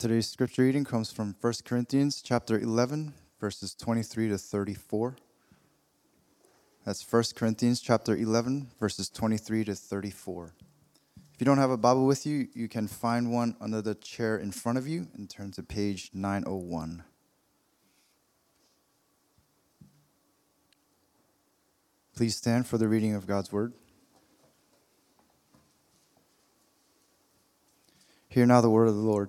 Today's scripture reading comes from 1 Corinthians chapter 11 verses 23 to 34. That's 1 Corinthians chapter 11 verses 23 to 34. If you don't have a Bible with you, you can find one under the chair in front of you and turn to page 901. Please stand for the reading of God's word. Hear now the word of the Lord.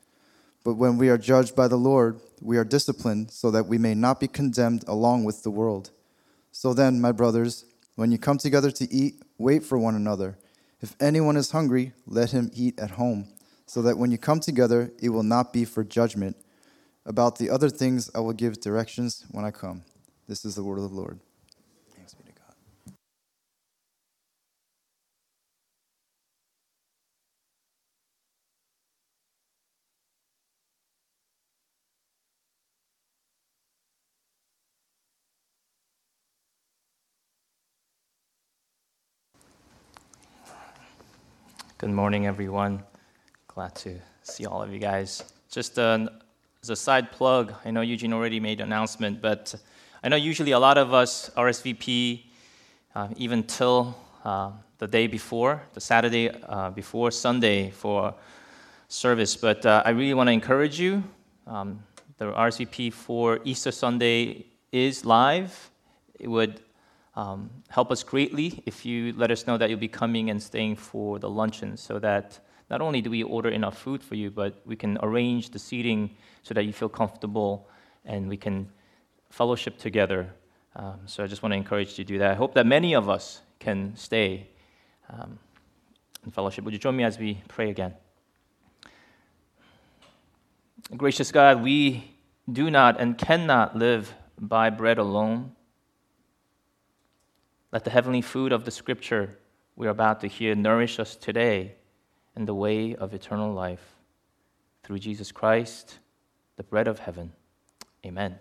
But when we are judged by the Lord, we are disciplined so that we may not be condemned along with the world. So then, my brothers, when you come together to eat, wait for one another. If anyone is hungry, let him eat at home, so that when you come together, it will not be for judgment. About the other things, I will give directions when I come. This is the word of the Lord. Good morning, everyone. Glad to see all of you guys. Just as a side plug, I know Eugene already made an announcement, but I know usually a lot of us RSVP uh, even till uh, the day before, the Saturday uh, before Sunday for service. But uh, I really want to encourage you. Um, the RSVP for Easter Sunday is live. It would um, help us greatly if you let us know that you'll be coming and staying for the luncheon so that not only do we order enough food for you, but we can arrange the seating so that you feel comfortable and we can fellowship together. Um, so I just want to encourage you to do that. I hope that many of us can stay um, in fellowship. Would you join me as we pray again? Gracious God, we do not and cannot live by bread alone let the heavenly food of the scripture we're about to hear nourish us today in the way of eternal life. Through Jesus Christ, the bread of heaven. Amen.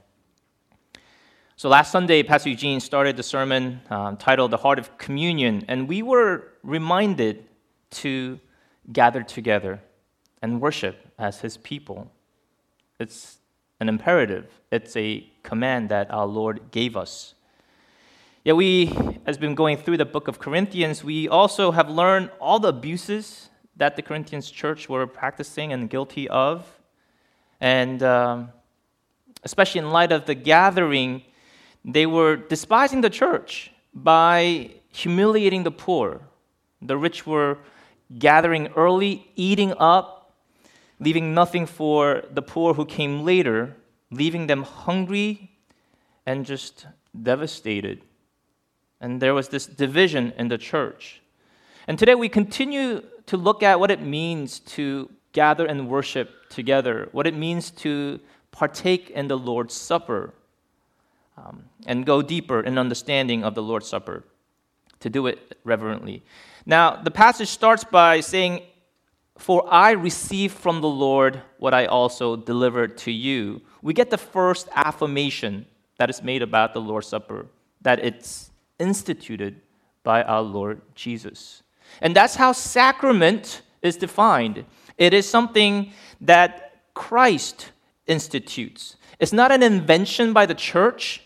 So last Sunday, Pastor Eugene started the sermon um, titled The Heart of Communion, and we were reminded to gather together and worship as his people. It's an imperative, it's a command that our Lord gave us. Yet we, as been going through the book of Corinthians, we also have learned all the abuses that the Corinthians church were practicing and guilty of. And um, especially in light of the gathering, they were despising the church by humiliating the poor. The rich were gathering early, eating up, leaving nothing for the poor who came later, leaving them hungry and just devastated. And there was this division in the church. And today we continue to look at what it means to gather and worship together, what it means to partake in the Lord's Supper, um, and go deeper in understanding of the Lord's Supper, to do it reverently. Now, the passage starts by saying, For I received from the Lord what I also delivered to you. We get the first affirmation that is made about the Lord's Supper, that it's instituted by our Lord Jesus. And that's how sacrament is defined. It is something that Christ institutes. It's not an invention by the church,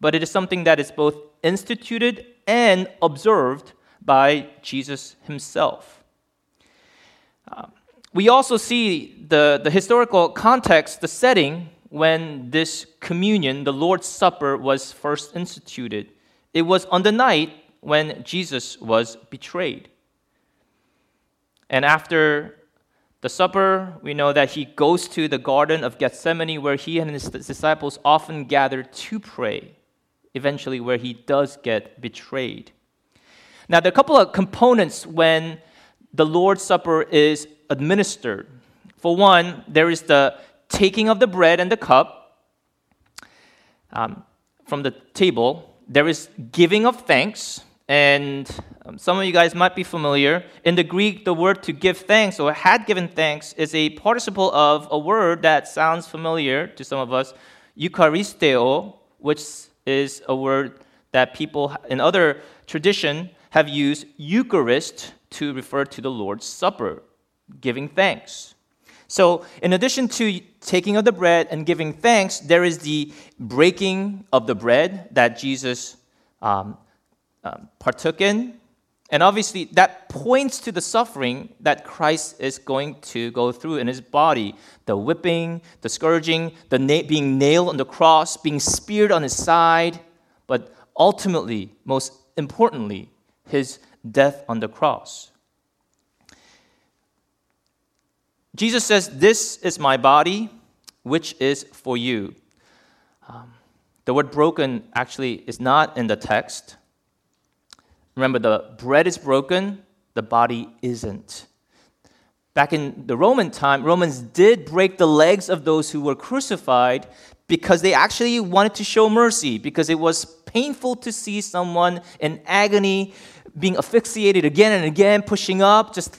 but it is something that is both instituted and observed by Jesus himself. Um, we also see the, the historical context, the setting when this communion, the Lord's Supper, was first instituted. It was on the night when Jesus was betrayed. And after the supper, we know that he goes to the Garden of Gethsemane where he and his disciples often gather to pray, eventually, where he does get betrayed. Now, there are a couple of components when the Lord's Supper is administered. For one, there is the taking of the bread and the cup um, from the table, there is giving of thanks. And um, some of you guys might be familiar. In the Greek, the word to give thanks or had given thanks is a participle of a word that sounds familiar to some of us, Eucharisteo, which is a word that people in other tradition have used Eucharist to refer to the Lord's Supper, giving thanks. So, in addition to taking of the bread and giving thanks, there is the breaking of the bread that Jesus um, um, partook in. And obviously, that points to the suffering that Christ is going to go through in his body the whipping, the scourging, the na- being nailed on the cross, being speared on his side, but ultimately, most importantly, his death on the cross. Jesus says, This is my body, which is for you. Um, the word broken actually is not in the text. Remember, the bread is broken, the body isn't. Back in the Roman time, Romans did break the legs of those who were crucified because they actually wanted to show mercy, because it was painful to see someone in agony being asphyxiated again and again, pushing up, just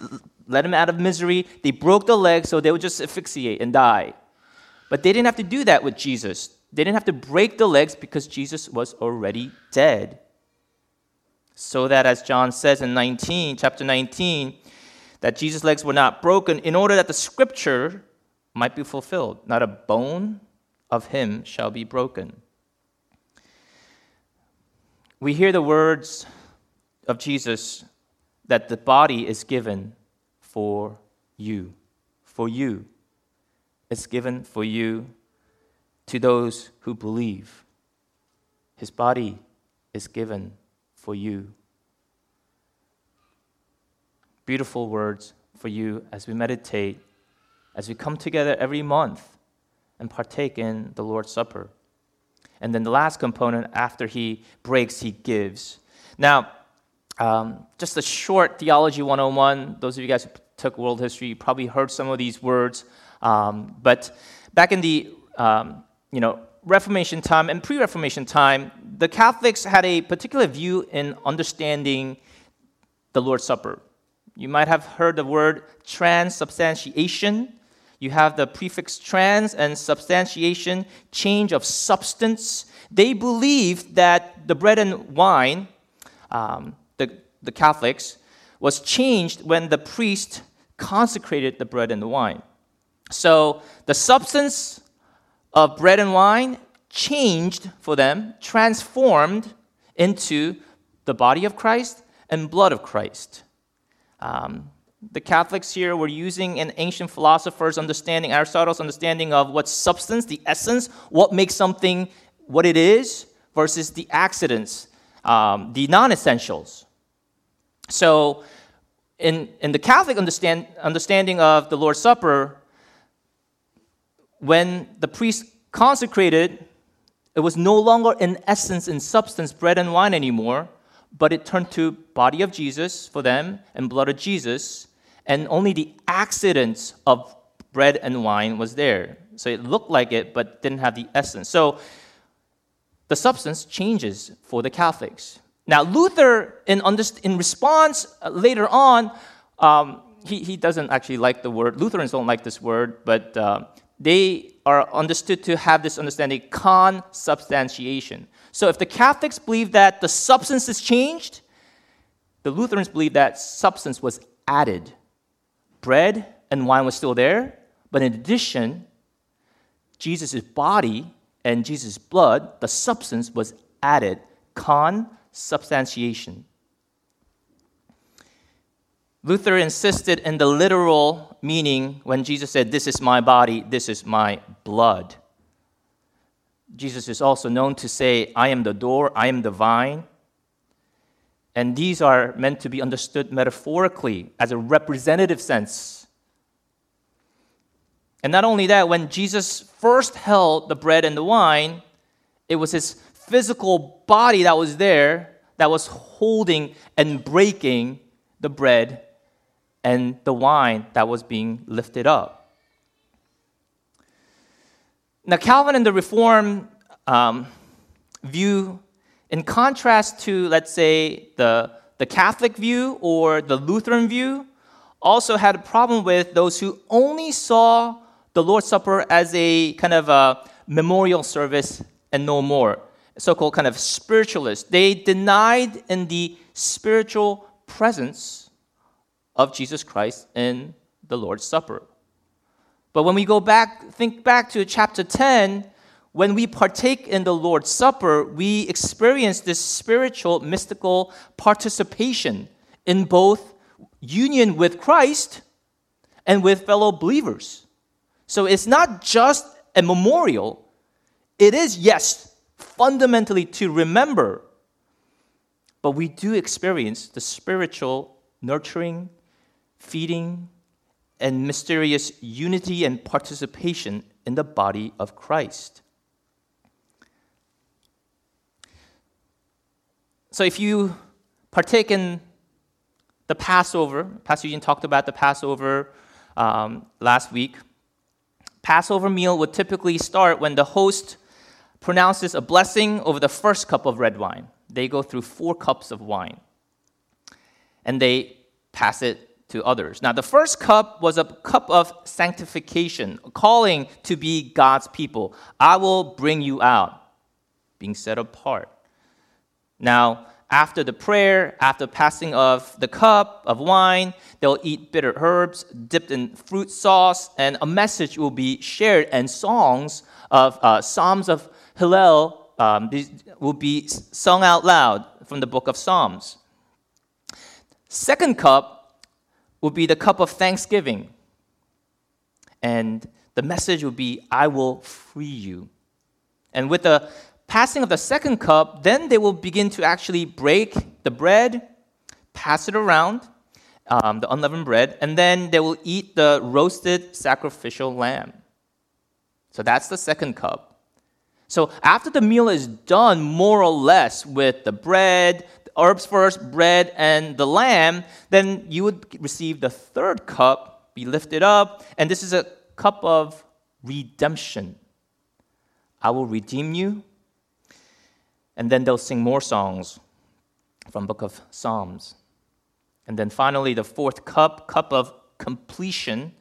let him out of misery. They broke the leg so they would just asphyxiate and die. But they didn't have to do that with Jesus. They didn't have to break the legs because Jesus was already dead. So that, as John says in 19, chapter 19, that Jesus' legs were not broken in order that the scripture might be fulfilled. Not a bone of him shall be broken. We hear the words of Jesus that the body is given for you. For you. It's given for you to those who believe. His body is given for you. Beautiful words for you as we meditate, as we come together every month and partake in the Lord's Supper. And then the last component, after he breaks, he gives. Now, um, just a short theology 101. Those of you guys who took world history, you probably heard some of these words. Um, but back in the um, you know Reformation time and pre-Reformation time, the Catholics had a particular view in understanding the Lord's Supper. You might have heard the word transubstantiation. You have the prefix trans and substantiation, change of substance. They believed that the bread and wine um, the Catholics, was changed when the priest consecrated the bread and the wine. So the substance of bread and wine changed for them, transformed into the body of Christ and blood of Christ. Um, the Catholics here were using an ancient philosopher's understanding, Aristotle's understanding of what substance, the essence, what makes something what it is, versus the accidents, um, the non essentials. So, in, in the Catholic understand, understanding of the Lord's Supper, when the priest consecrated, it was no longer in essence and substance bread and wine anymore, but it turned to body of Jesus for them and blood of Jesus, and only the accidents of bread and wine was there. So it looked like it, but didn't have the essence. So the substance changes for the Catholics. Now, Luther, in, in response uh, later on, um, he, he doesn't actually like the word. Lutherans don't like this word, but uh, they are understood to have this understanding consubstantiation. So, if the Catholics believe that the substance is changed, the Lutherans believe that substance was added. Bread and wine was still there, but in addition, Jesus' body and Jesus' blood, the substance was added. Con substantiation. Luther insisted in the literal meaning when Jesus said, This is my body, this is my blood. Jesus is also known to say, I am the door, I am the vine. And these are meant to be understood metaphorically as a representative sense. And not only that, when Jesus first held the bread and the wine, it was his physical body that was there that was holding and breaking the bread and the wine that was being lifted up. Now, Calvin and the Reform um, view, in contrast to, let's say, the, the Catholic view or the Lutheran view, also had a problem with those who only saw the Lord's Supper as a kind of a memorial service and no more. So called kind of spiritualists. They denied in the spiritual presence of Jesus Christ in the Lord's Supper. But when we go back, think back to chapter 10, when we partake in the Lord's Supper, we experience this spiritual, mystical participation in both union with Christ and with fellow believers. So it's not just a memorial, it is, yes, fundamentally to remember, but we do experience the spiritual nurturing, feeding, and mysterious unity and participation in the body of Christ. So if you partake in the Passover, Pastor Eugene talked about the Passover um, last week. Passover meal would typically start when the host pronounces a blessing over the first cup of red wine. They go through four cups of wine and they pass it to others. Now, the first cup was a cup of sanctification, calling to be God's people. I will bring you out, being set apart. Now, after the prayer, after passing of the cup of wine, they'll eat bitter herbs dipped in fruit sauce, and a message will be shared, and songs of uh, Psalms of Hallel um, will be sung out loud from the book of Psalms. Second cup will be the cup of thanksgiving, and the message will be, I will free you. And with the passing of the second cup, then they will begin to actually break the bread, pass it around, um, the unleavened bread, and then they will eat the roasted sacrificial lamb. So that's the second cup. So after the meal is done, more or less, with the bread, the herbs first, bread, and the lamb, then you would receive the third cup, be lifted up, and this is a cup of redemption. I will redeem you and then they'll sing more songs from book of Psalms. And then finally, the fourth cup, cup of completion.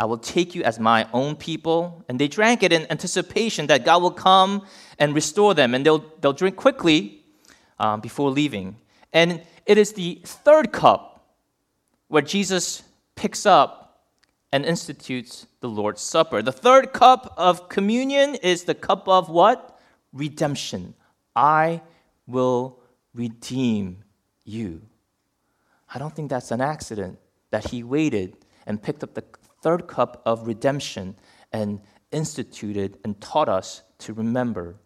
I will take you as my own people. And they drank it in anticipation that God will come and restore them. And they'll, they'll drink quickly um, before leaving. And it is the third cup where Jesus picks up and institutes the Lord's Supper. The third cup of communion is the cup of what? Redemption. I will redeem you. I don't think that's an accident that he waited and picked up the third cup of redemption and instituted and taught us to remember.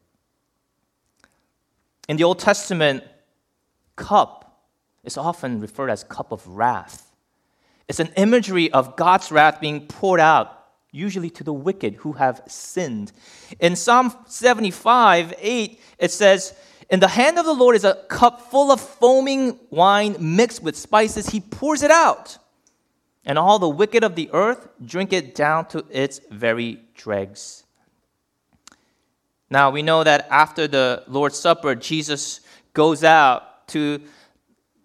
In the Old Testament, cup is often referred as cup of wrath. It's an imagery of God's wrath being poured out usually to the wicked who have sinned. In Psalm 75 8, it says, In the hand of the Lord is a cup full of foaming wine mixed with spices. He pours it out, and all the wicked of the earth drink it down to its very dregs. Now, we know that after the Lord's Supper, Jesus goes out to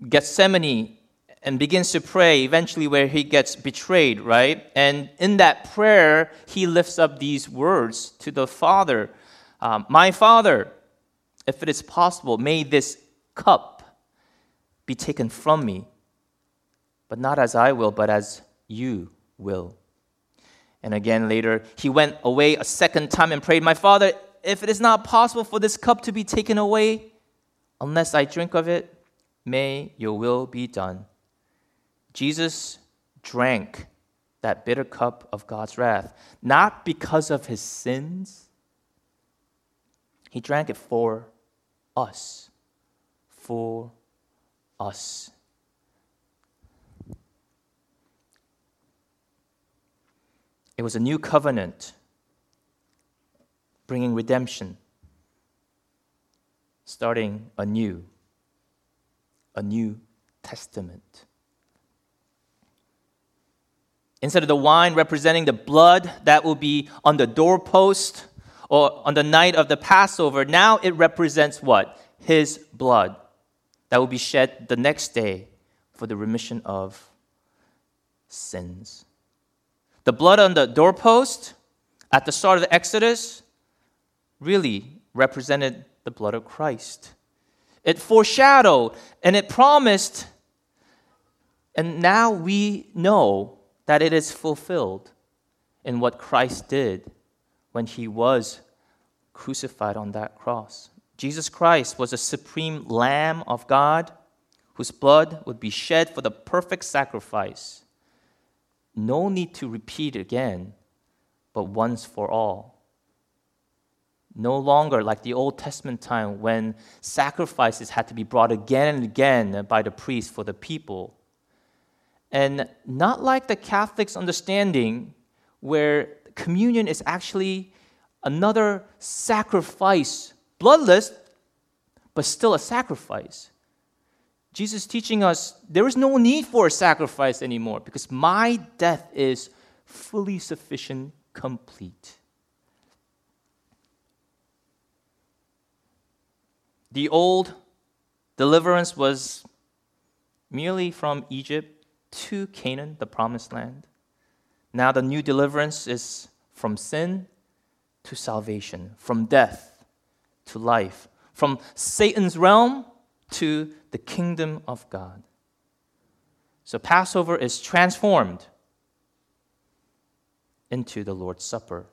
Gethsemane and begins to pray, eventually, where he gets betrayed, right? And in that prayer, he lifts up these words to the Father um, My Father, if it is possible, may this cup be taken from me, but not as I will, but as you will. And again later, he went away a second time and prayed, My Father, if it is not possible for this cup to be taken away, unless I drink of it, may your will be done. Jesus drank that bitter cup of God's wrath, not because of his sins. He drank it for us. For us. It was a new covenant bringing redemption, starting anew, a new testament. Instead of the wine representing the blood that will be on the doorpost or on the night of the Passover, now it represents what? His blood that will be shed the next day for the remission of sins. The blood on the doorpost at the start of the Exodus really represented the blood of Christ. It foreshadowed and it promised, and now we know that it is fulfilled in what Christ did when he was crucified on that cross. Jesus Christ was the supreme Lamb of God whose blood would be shed for the perfect sacrifice. No need to repeat again, but once for all. No longer like the Old Testament time when sacrifices had to be brought again and again by the priest for the people and not like the Catholics' understanding, where communion is actually another sacrifice, bloodless, but still a sacrifice. Jesus teaching us there is no need for a sacrifice anymore because my death is fully sufficient, complete. The old deliverance was merely from Egypt to Canaan, the promised land. Now the new deliverance is from sin to salvation, from death to life, from Satan's realm to the kingdom of God. So Passover is transformed into the Lord's Supper.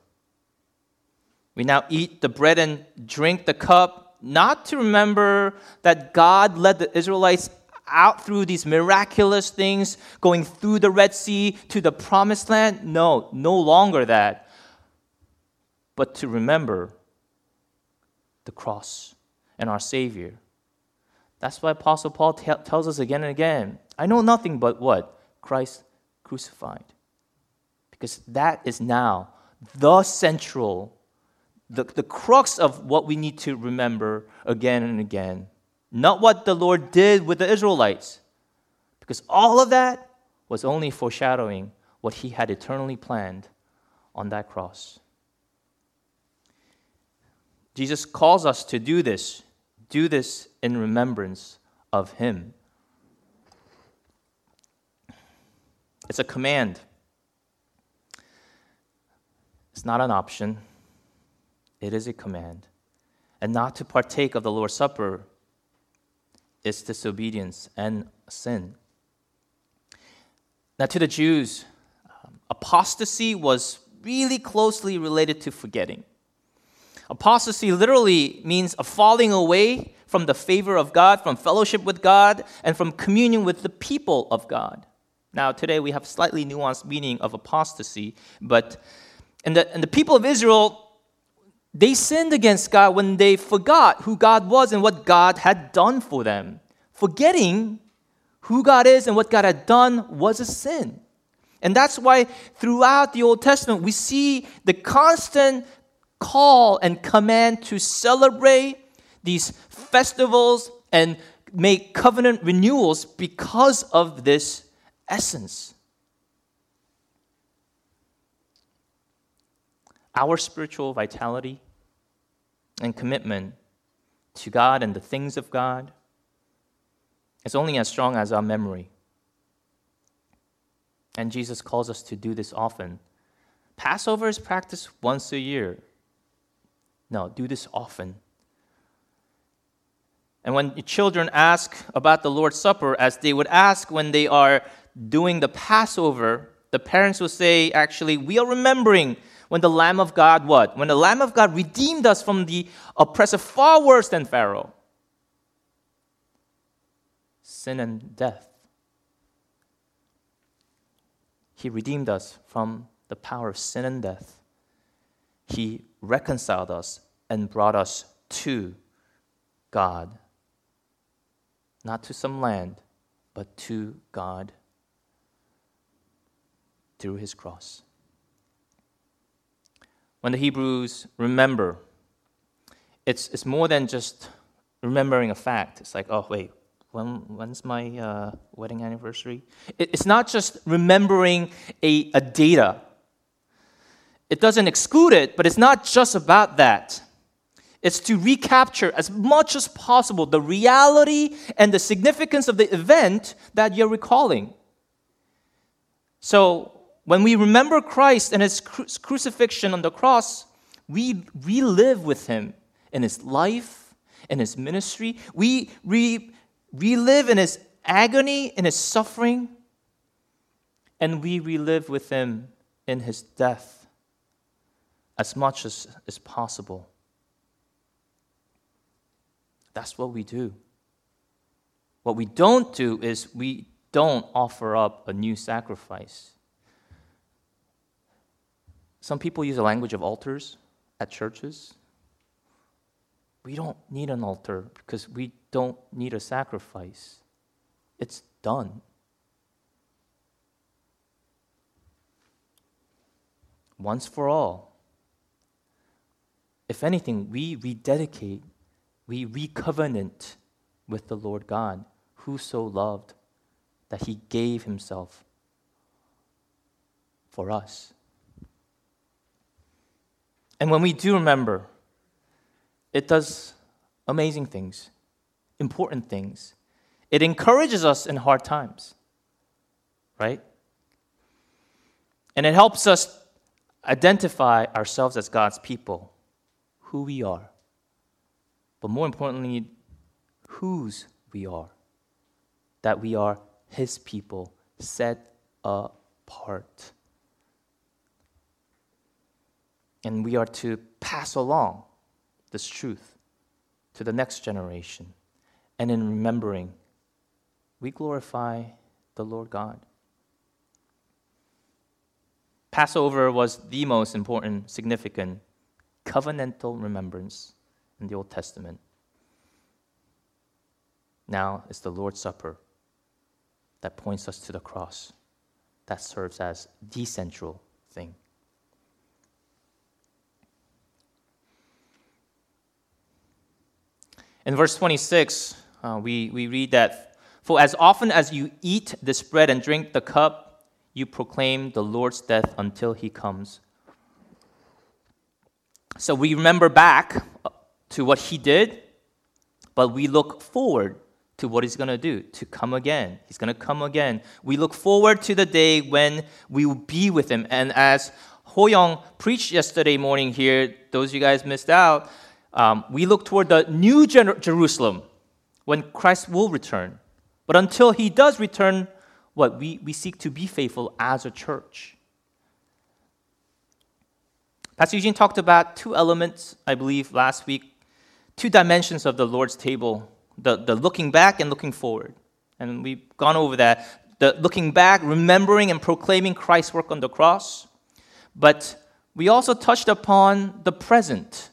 We now eat the bread and drink the cup, not to remember that God led the Israelites out through these miraculous things, going through the Red Sea to the promised land? No, no longer that. But to remember the cross and our Savior. That's why Apostle Paul t- tells us again and again I know nothing but what? Christ crucified. Because that is now the central, the, the crux of what we need to remember again and again not what the Lord did with the Israelites. Because all of that was only foreshadowing what he had eternally planned on that cross. Jesus calls us to do this, do this in remembrance of him. It's a command. It's not an option. It is a command. And not to partake of the Lord's Supper is disobedience and sin. Now, to the Jews, um, apostasy was really closely related to forgetting. Apostasy literally means a falling away from the favor of God, from fellowship with God, and from communion with the people of God. Now, today we have slightly nuanced meaning of apostasy, but and the, and the people of Israel they sinned against God when they forgot who God was and what God had done for them. Forgetting who God is and what God had done was a sin. And that's why throughout the Old Testament, we see the constant call and command to celebrate these festivals and make covenant renewals because of this essence. Our spiritual vitality and commitment to God and the things of God is only as strong as our memory. And Jesus calls us to do this often. Passover is practiced once a year. No, do this often. And when children ask about the Lord's Supper, as they would ask when they are doing the Passover, the parents will say, actually, we are remembering when the Lamb of God what? When the Lamb of God redeemed us from the oppressor far worse than Pharaoh. Sin and death. He redeemed us from the power of sin and death. He reconciled us and brought us to God. Not to some land, but to God through his cross. When the Hebrews remember, it's, it's more than just remembering a fact. It's like, oh, wait, when, when's my uh, wedding anniversary? It, it's not just remembering a, a data. It doesn't exclude it, but it's not just about that. It's to recapture as much as possible the reality and the significance of the event that you're recalling. So, when we remember Christ and his cru- crucifixion on the cross, we relive with him in his life, in his ministry. We re- relive in his agony, in his suffering, and we relive with him in his death as much as is possible. That's what we do. What we don't do is we don't offer up a new sacrifice. Some people use the language of altars at churches. We don't need an altar because we don't need a sacrifice. It's done. Once for all. If anything, we rededicate, we recovenant with the Lord God, who so loved that he gave himself for us. And when we do remember, it does amazing things, important things. It encourages us in hard times, right? And it helps us identify ourselves as God's people, who we are. But more importantly, whose we are. That we are His people, set apart and we are to pass along this truth to the next generation. And in remembering, we glorify the Lord God. Passover was the most important, significant covenantal remembrance in the Old Testament. Now it's the Lord's Supper that points us to the cross, that serves as the central thing. In verse 26, uh, we, we read that, For as often as you eat this bread and drink the cup, you proclaim the Lord's death until he comes. So we remember back to what he did, but we look forward to what he's going to do, to come again. He's going to come again. We look forward to the day when we will be with him. And as Ho Young preached yesterday morning here, those of you guys missed out, um, we look toward the new Jerusalem when Christ will return. But until he does return, what we, we seek to be faithful as a church. Pastor Eugene talked about two elements, I believe, last week, two dimensions of the Lord's table the, the looking back and looking forward. And we've gone over that. The looking back, remembering and proclaiming Christ's work on the cross. But we also touched upon the present,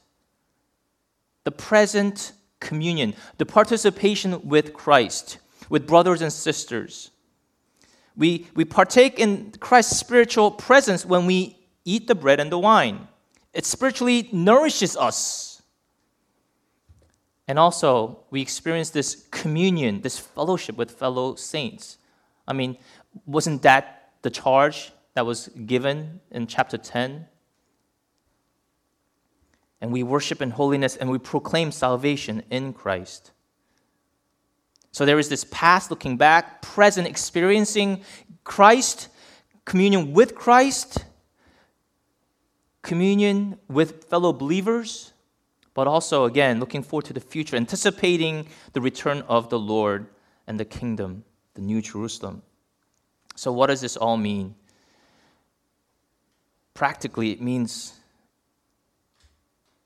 the present communion, the participation with Christ, with brothers and sisters. We, we partake in Christ's spiritual presence when we eat the bread and the wine. It spiritually nourishes us. And also, we experience this communion, this fellowship with fellow saints. I mean, wasn't that the charge that was given in chapter 10? and we worship in holiness and we proclaim salvation in Christ. So there is this past looking back, present experiencing Christ, communion with Christ, communion with fellow believers, but also, again, looking forward to the future, anticipating the return of the Lord and the kingdom, the New Jerusalem. So, what does this all mean? Practically, it means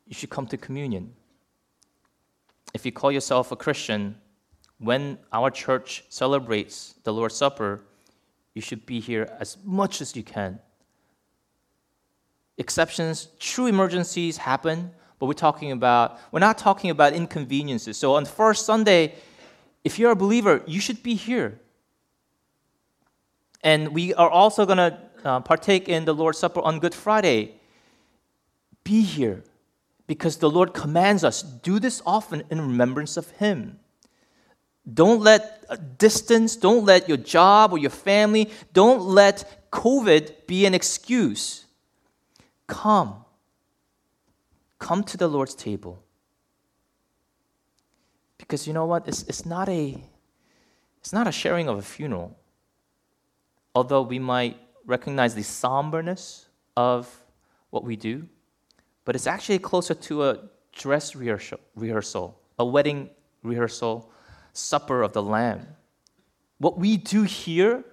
you should come to communion. If you call yourself a Christian, when our church celebrates the Lord's Supper, you should be here as much as you can. Exceptions, true emergencies happen, but we're talking about, we're not talking about inconveniences. So on first Sunday, if you're a believer, you should be here. And we are also going to uh, partake in the Lord's Supper on Good Friday. Be here because the Lord commands us do this often in remembrance of Him. Don't let distance, don't let your job or your family, don't let COVID be an excuse. Come. Come to the Lord's table. Because you know what? It's, it's, not a, it's not a sharing of a funeral. Although we might recognize the somberness of what we do, but it's actually closer to a dress rehearsal, rehearsal a wedding rehearsal supper of the Lamb. What we do here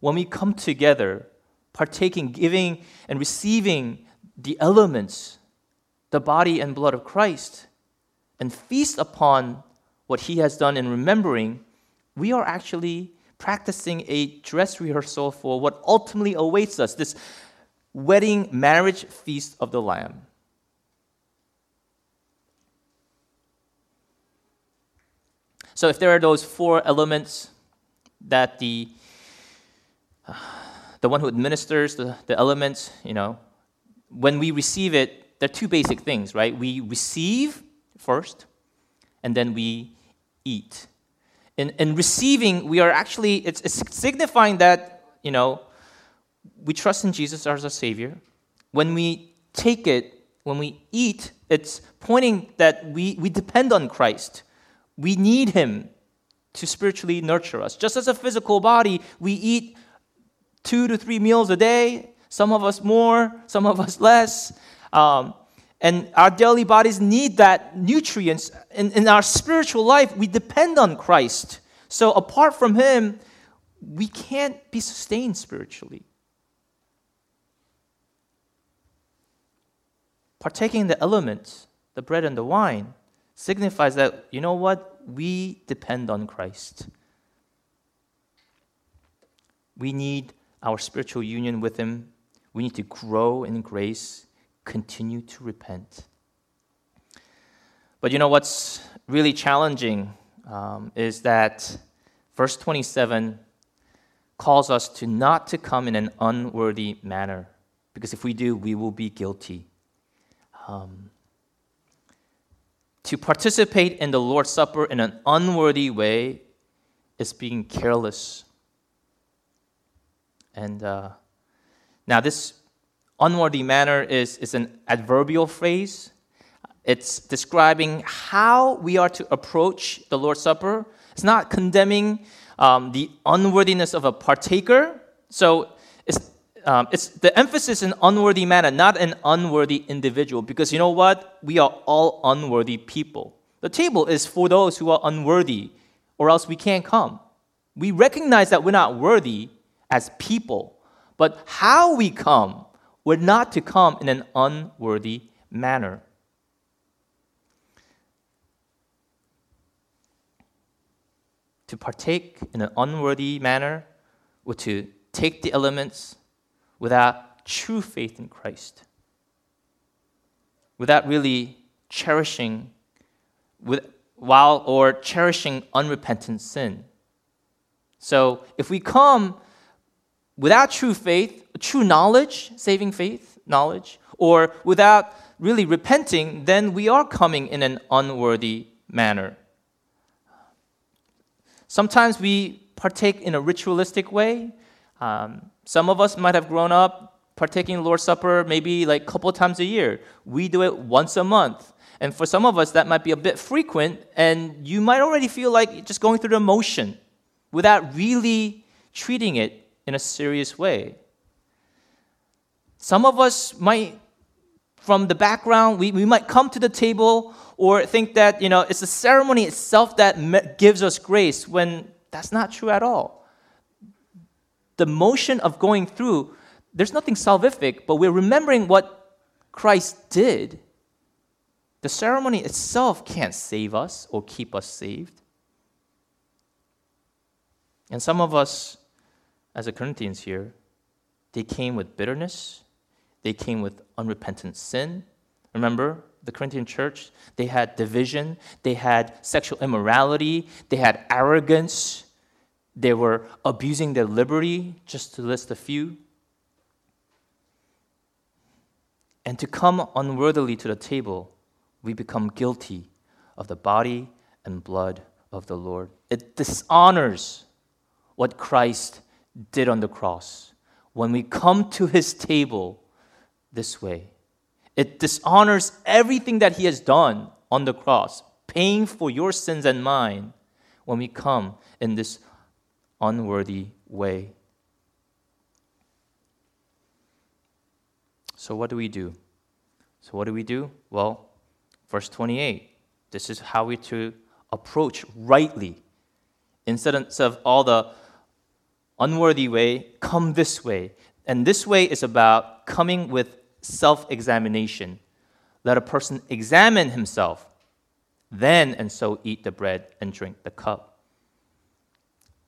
when we come together, partaking, giving, and receiving the elements, the body and blood of Christ, and feast upon what He has done in remembering, we are actually practicing a dress rehearsal for what ultimately awaits us this wedding marriage feast of the Lamb. So if there are those four elements that the the one who administers the, the elements, you know, when we receive it, there are two basic things, right? We receive first, and then we eat. In, in receiving, we are actually, it's, it's signifying that, you know, we trust in Jesus as our Savior. When we take it, when we eat, it's pointing that we, we depend on Christ. We need Him to spiritually nurture us. Just as a physical body, we eat two to three meals a day, some of us more, some of us less. Um, and our daily bodies need that nutrients. In, in our spiritual life, we depend on Christ. So apart from Him, we can't be sustained spiritually. Partaking the elements, the bread and the wine, signifies that, you know what? We depend on Christ. We need our spiritual union with Him. We need to grow in grace, continue to repent. But you know what's really challenging um, is that verse 27 calls us to not to come in an unworthy manner, because if we do, we will be guilty. Um, to participate in the Lord's Supper in an unworthy way is being careless. And uh, now, this unworthy manner is, is an adverbial phrase. It's describing how we are to approach the Lord's Supper. It's not condemning um, the unworthiness of a partaker. So it's um, it's the emphasis in unworthy manner, not an unworthy individual, because you know what? We are all unworthy people. The table is for those who are unworthy, or else we can't come. We recognize that we're not worthy as people, but how we come, we're not to come in an unworthy manner. To partake in an unworthy manner, or to take the elements without true faith in Christ, without really cherishing, with, while or cherishing unrepentant sin. So if we come without true faith, true knowledge, saving faith, knowledge, or without really repenting, then we are coming in an unworthy manner. Sometimes we partake in a ritualistic way. Um, some of us might have grown up partaking Lord's Supper maybe like a couple times a year. We do it once a month. And for some of us, that might be a bit frequent, and you might already feel like just going through the motion without really treating it in a serious way. Some of us might, from the background, we, we might come to the table or think that, you know, it's the ceremony itself that gives us grace when that's not true at all the motion of going through, there's nothing salvific, but we're remembering what Christ did. The ceremony itself can't save us or keep us saved. And some of us, as the Corinthians here, they came with bitterness, they came with unrepentant sin. Remember, the Corinthian church, they had division, they had sexual immorality, they had arrogance, they were abusing their liberty, just to list a few. And to come unworthily to the table, we become guilty of the body and blood of the Lord. It dishonors what Christ did on the cross. When we come to his table this way, it dishonors everything that he has done on the cross, paying for your sins and mine when we come in this unworthy way. So, what do we do? So, what do we do? Well, verse 28 this is how we to approach rightly. Instead of all the unworthy way, come this way. And this way is about coming with self examination. Let a person examine himself, then and so eat the bread and drink the cup.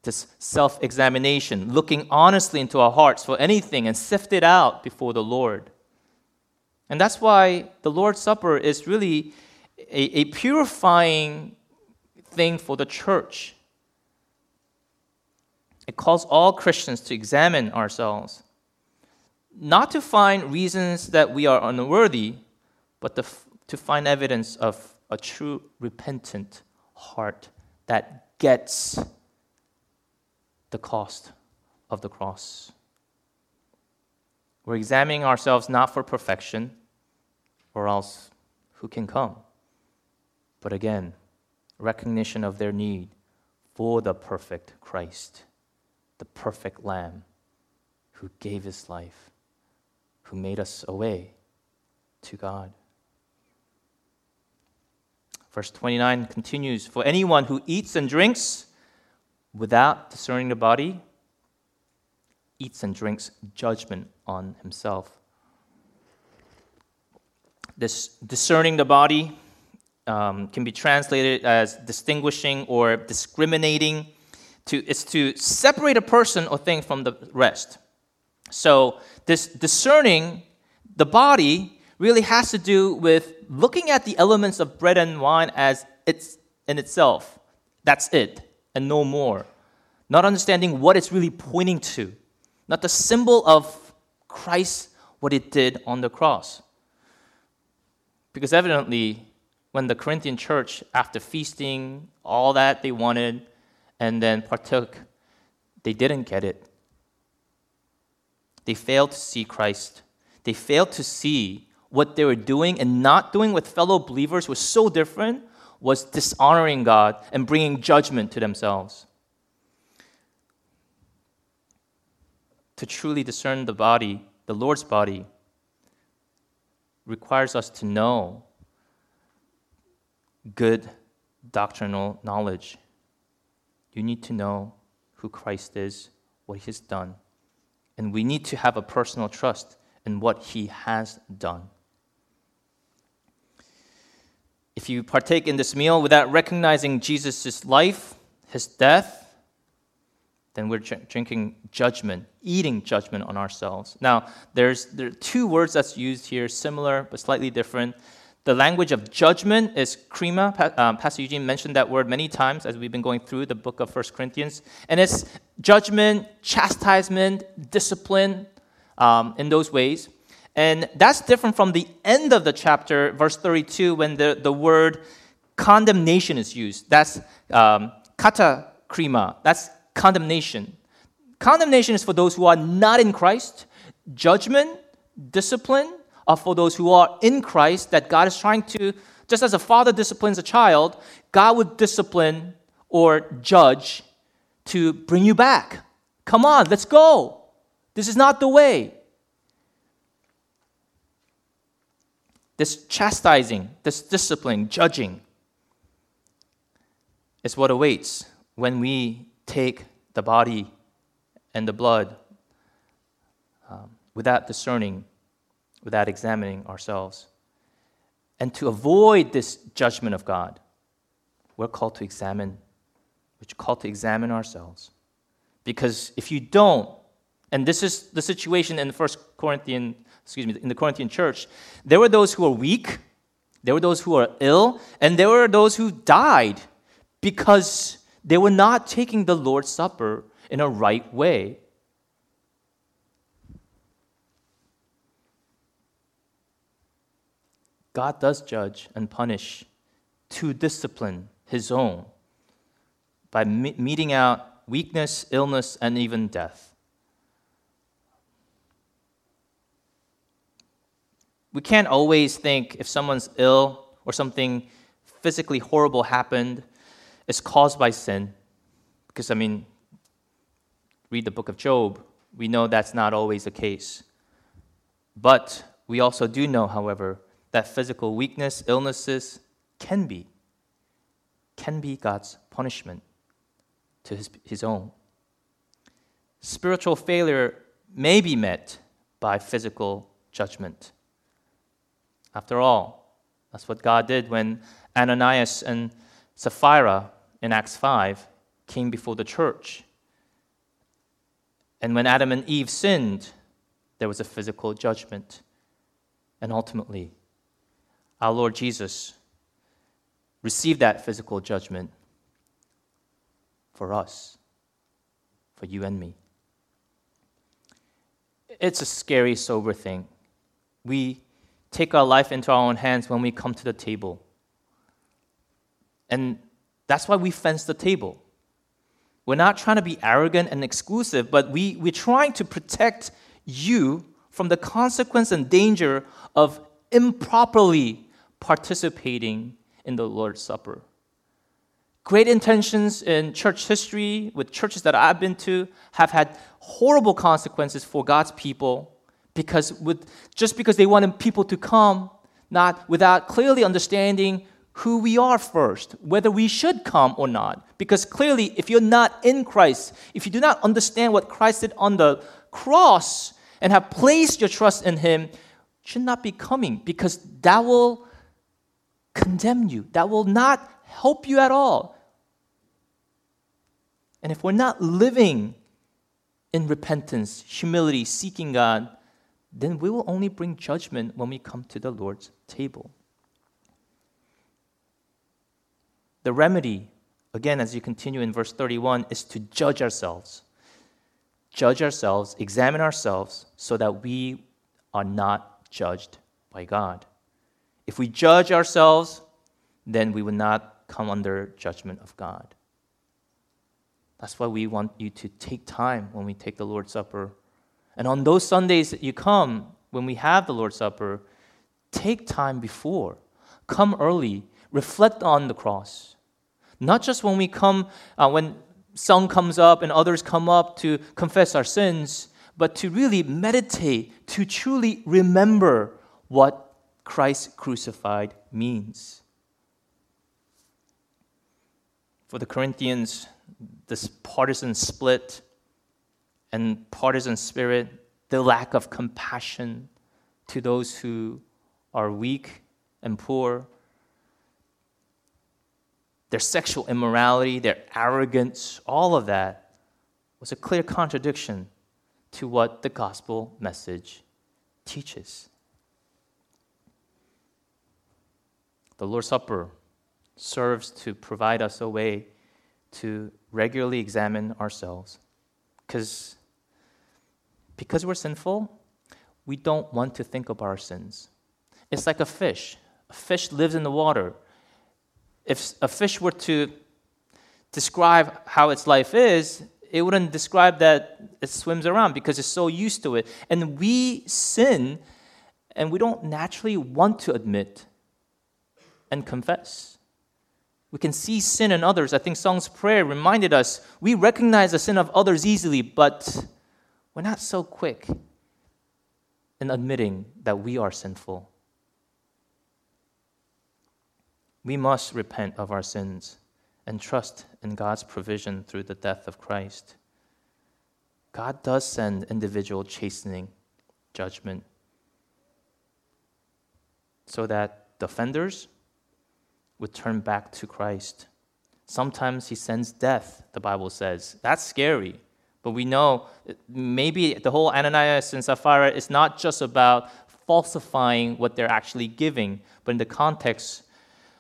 This self examination, looking honestly into our hearts for anything and sift it out before the Lord. And that's why the Lord's Supper is really a, a purifying thing for the church. It calls all Christians to examine ourselves, not to find reasons that we are unworthy, but to, to find evidence of a true repentant heart that gets the cost of the cross. We're examining ourselves not for perfection, or else who can come? But again, recognition of their need for the perfect Christ, the perfect Lamb who gave his life, who made us a way to God. Verse 29 continues For anyone who eats and drinks without discerning the body eats and drinks judgment on himself. This discerning the body um, can be translated as distinguishing or discriminating. To, it's to separate a person or thing from the rest. So, this discerning the body really has to do with looking at the elements of bread and wine as it's in itself. That's it, and no more. Not understanding what it's really pointing to, not the symbol of Christ, what it did on the cross. Because evidently, when the Corinthian church, after feasting all that they wanted and then partook, they didn't get it. They failed to see Christ. They failed to see what they were doing and not doing with fellow believers was so different, was dishonoring God and bringing judgment to themselves. To truly discern the body, the Lord's body, requires us to know good doctrinal knowledge. You need to know who Christ is, what he has done, and we need to have a personal trust in what he has done. If you partake in this meal without recognizing Jesus' life, his death, then we're drinking judgment, eating judgment on ourselves. Now, there's there are two words that's used here, similar but slightly different. The language of judgment is krima. Um, Pastor Eugene mentioned that word many times as we've been going through the book of First Corinthians. And it's judgment, chastisement, discipline um, in those ways. And that's different from the end of the chapter, verse 32, when the, the word condemnation is used. That's um, kata krima. That's condemnation. Condemnation is for those who are not in Christ. Judgment, discipline, are for those who are in Christ, that God is trying to, just as a father disciplines a child, God would discipline or judge to bring you back. Come on, let's go. This is not the way. This chastising, this discipline, judging, is what awaits when we take the body and the blood um, without discerning without examining ourselves. And to avoid this judgment of God, we're called to examine, we're called to examine ourselves. Because if you don't, And this is the situation in the First Corinthian, excuse me, in the Corinthian church. There were those who were weak, there were those who were ill, and there were those who died because they were not taking the Lord's Supper in a right way. God does judge and punish to discipline his own by me- meting out weakness, illness, and even death. We can't always think if someone's ill or something physically horrible happened, it's caused by sin. Because, I mean, read the book of Job, we know that's not always the case. But we also do know, however, that physical weakness, illnesses can be, can be God's punishment to his, his own. Spiritual failure may be met by physical judgment. After all, that's what God did when Ananias and Sapphira in Acts 5 came before the church. And when Adam and Eve sinned, there was a physical judgment. And ultimately, our Lord Jesus received that physical judgment for us, for you and me. It's a scary, sober thing. We take our life into our own hands when we come to the table. And that's why we fence the table. We're not trying to be arrogant and exclusive, but we, we're trying to protect you from the consequence and danger of improperly participating in the Lord's Supper. Great intentions in church history with churches that I've been to have had horrible consequences for God's people because with, just because they wanted people to come, not without clearly understanding who we are first, whether we should come or not. Because clearly, if you're not in Christ, if you do not understand what Christ did on the cross and have placed your trust in Him, should not be coming because that will condemn you. That will not help you at all. And if we're not living in repentance, humility, seeking God, then we will only bring judgment when we come to the Lord's table. The remedy, again, as you continue in verse 31, is to judge ourselves. Judge ourselves, examine ourselves, so that we are not judged by God. If we judge ourselves, then we will not come under judgment of God. That's why we want you to take time when we take the Lord's Supper. And on those Sundays that you come, when we have the Lord's Supper, take time before. Come early, reflect on the cross. Not just when we come, uh, when song comes up and others come up to confess our sins, but to really meditate, to truly remember what Christ crucified means. For the Corinthians, this partisan split and partisan spirit, the lack of compassion to those who are weak and poor, their sexual immorality, their arrogance, all of that was a clear contradiction to what the gospel message teaches. The Lord's Supper serves to provide us a way to regularly examine ourselves. Because because we're sinful, we don't want to think of our sins. It's like a fish. A fish lives in the water if a fish were to describe how its life is, it wouldn't describe that it swims around because it's so used to it. And we sin and we don't naturally want to admit and confess. We can see sin in others. I think Song's prayer reminded us we recognize the sin of others easily, but we're not so quick in admitting that we are sinful. We must repent of our sins and trust in God's provision through the death of Christ. God does send individual chastening judgment so that the offenders would turn back to Christ. Sometimes he sends death, the Bible says. That's scary, But we know maybe the whole Ananias and Sapphira is not just about falsifying what they're actually giving, but in the context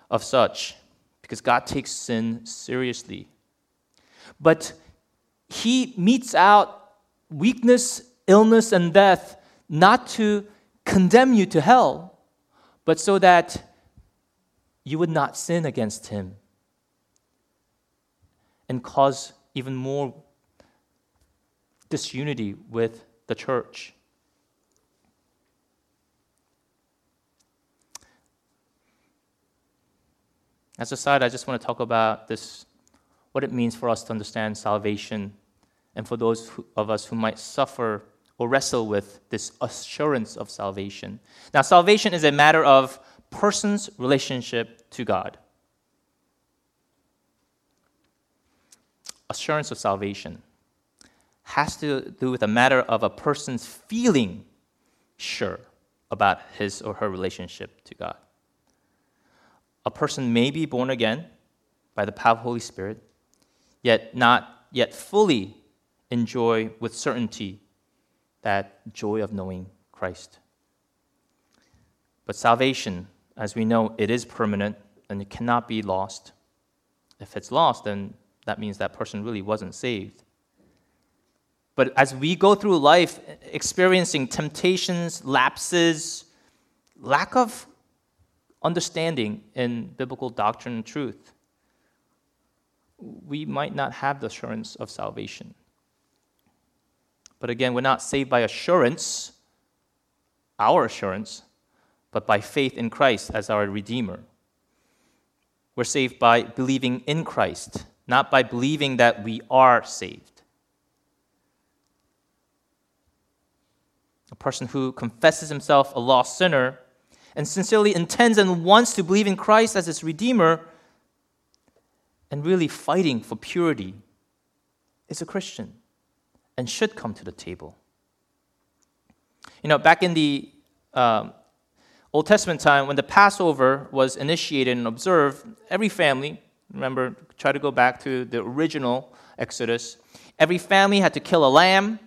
of such, because God takes sin seriously. But He metes out weakness, illness, and death not to condemn you to hell, but so that you would not sin against Him and cause even more disunity with the church. As a side, I just want to talk about this what it means for us to understand salvation and for those of us who might suffer or wrestle with this assurance of salvation. Now, salvation is a matter of person's relationship to God. Assurance of salvation has to do with a matter of a person's feeling sure about his or her relationship to God. A person may be born again by the power of the Holy Spirit, yet not yet fully enjoy with certainty that joy of knowing Christ. But salvation, as we know, it is permanent and it cannot be lost. If it's lost, then that means that person really wasn't saved. But as we go through life experiencing temptations, lapses, lack of understanding in biblical doctrine and truth, we might not have the assurance of salvation. But again, we're not saved by assurance, our assurance, but by faith in Christ as our Redeemer. We're saved by believing in Christ, not by believing that we are saved. a person who confesses himself a lost sinner and sincerely intends and wants to believe in Christ as his Redeemer and really fighting for purity is a Christian and should come to the table. You know, back in the um, Old Testament time, when the Passover was initiated and observed, every family, remember, try to go back to the original Exodus, every family had to kill a lamb,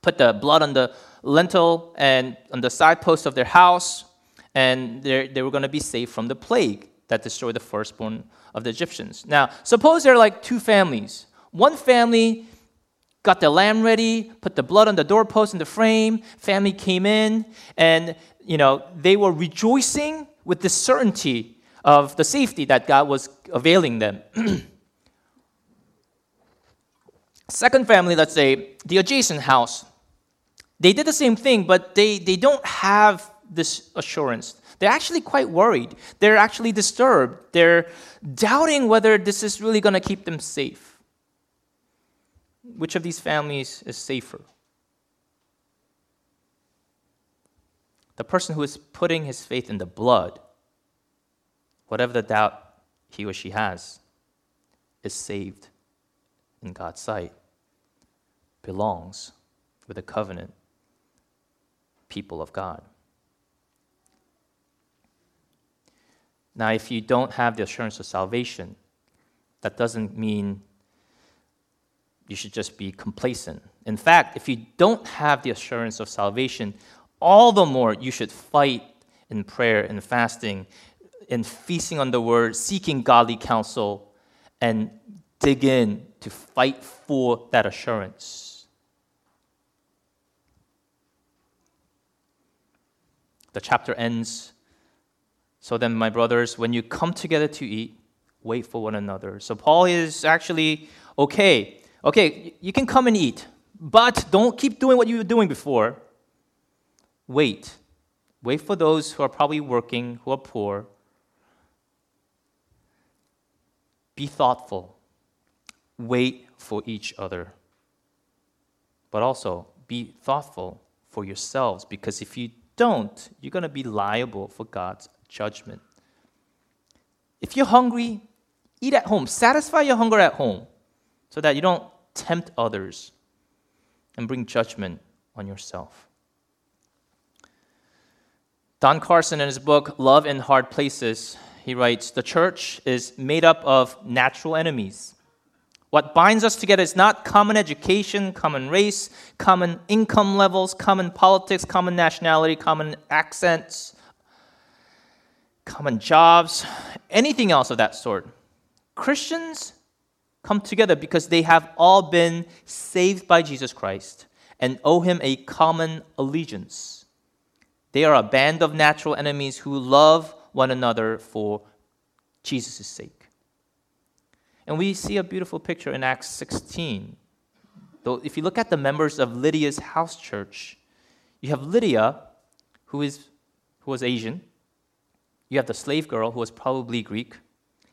put the blood on the lintel and on the side posts of their house, and they were going to be saved from the plague that destroyed the firstborn of the Egyptians. Now, suppose there are like two families. One family got the lamb ready, put the blood on the doorpost in the frame. Family came in, and you know they were rejoicing with the certainty of the safety that God was availing them. Second family, let's say the adjacent house, they did the same thing, but they, they don't have this assurance. They're actually quite worried. They're actually disturbed. They're doubting whether this is really going to keep them safe. Which of these families is safer? The person who is putting his faith in the blood, whatever the doubt he or she has, is saved in God's sight, belongs with the covenant people of God. Now, if you don't have the assurance of salvation, that doesn't mean you should just be complacent. In fact, if you don't have the assurance of salvation, all the more you should fight in prayer and fasting, in feasting on the word, seeking godly counsel, and dig in to fight for that assurance. The chapter ends. So then, my brothers, when you come together to eat, wait for one another. So Paul is actually okay. Okay, you can come and eat, but don't keep doing what you were doing before. Wait. Wait for those who are probably working, who are poor. Be thoughtful. Wait for each other. But also, be thoughtful for yourselves, because if you don't, you're going to be liable for God's judgment. If you're hungry, eat at home. Satisfy your hunger at home so that you don't tempt others and bring judgment on yourself. Don Carson, in his book Love in Hard Places, he writes The church is made up of natural enemies What binds us together is not common education, common race, common income levels, common politics, common nationality, common accents, common jobs, anything else of that sort. Christians come together because they have all been saved by Jesus Christ and owe him a common allegiance. They are a band of natural enemies who love one another for Jesus' sake. And we see a beautiful picture in Acts 16. Though if you look at the members of Lydia's house church, you have Lydia, who is who was Asian. You have the slave girl who was probably Greek,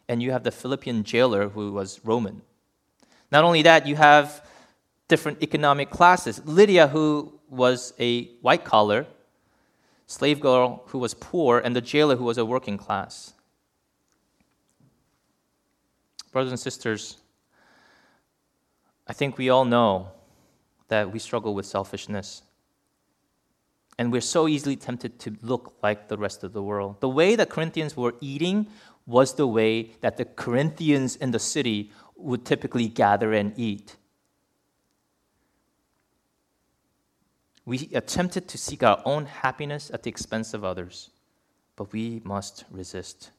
and you have the Philippian jailer who was Roman. Not only that, you have different economic classes. Lydia, who was a white collar, slave girl who was poor, and the jailer who was a working class. Brothers and sisters, I think we all know that we struggle with selfishness. And we're so easily tempted to look like the rest of the world. The way the Corinthians were eating was the way that the Corinthians in the city would typically gather and eat. We attempted to seek our own happiness at the expense of others, but we must resist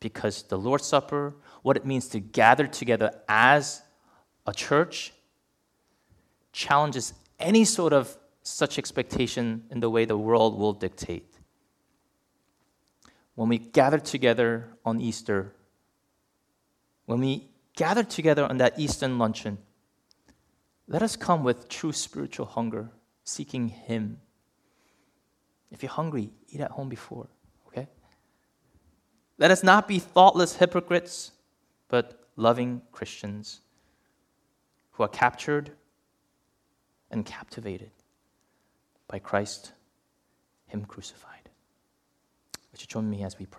because the Lord's Supper, what it means to gather together as a church, challenges any sort of such expectation in the way the world will dictate. When we gather together on Easter, when we gather together on that Eastern luncheon, let us come with true spiritual hunger, seeking Him. If you're hungry, eat at home before. Okay? Let us not be thoughtless hypocrites, but loving Christians who are captured and captivated by Christ, Him crucified. You join me as we pray?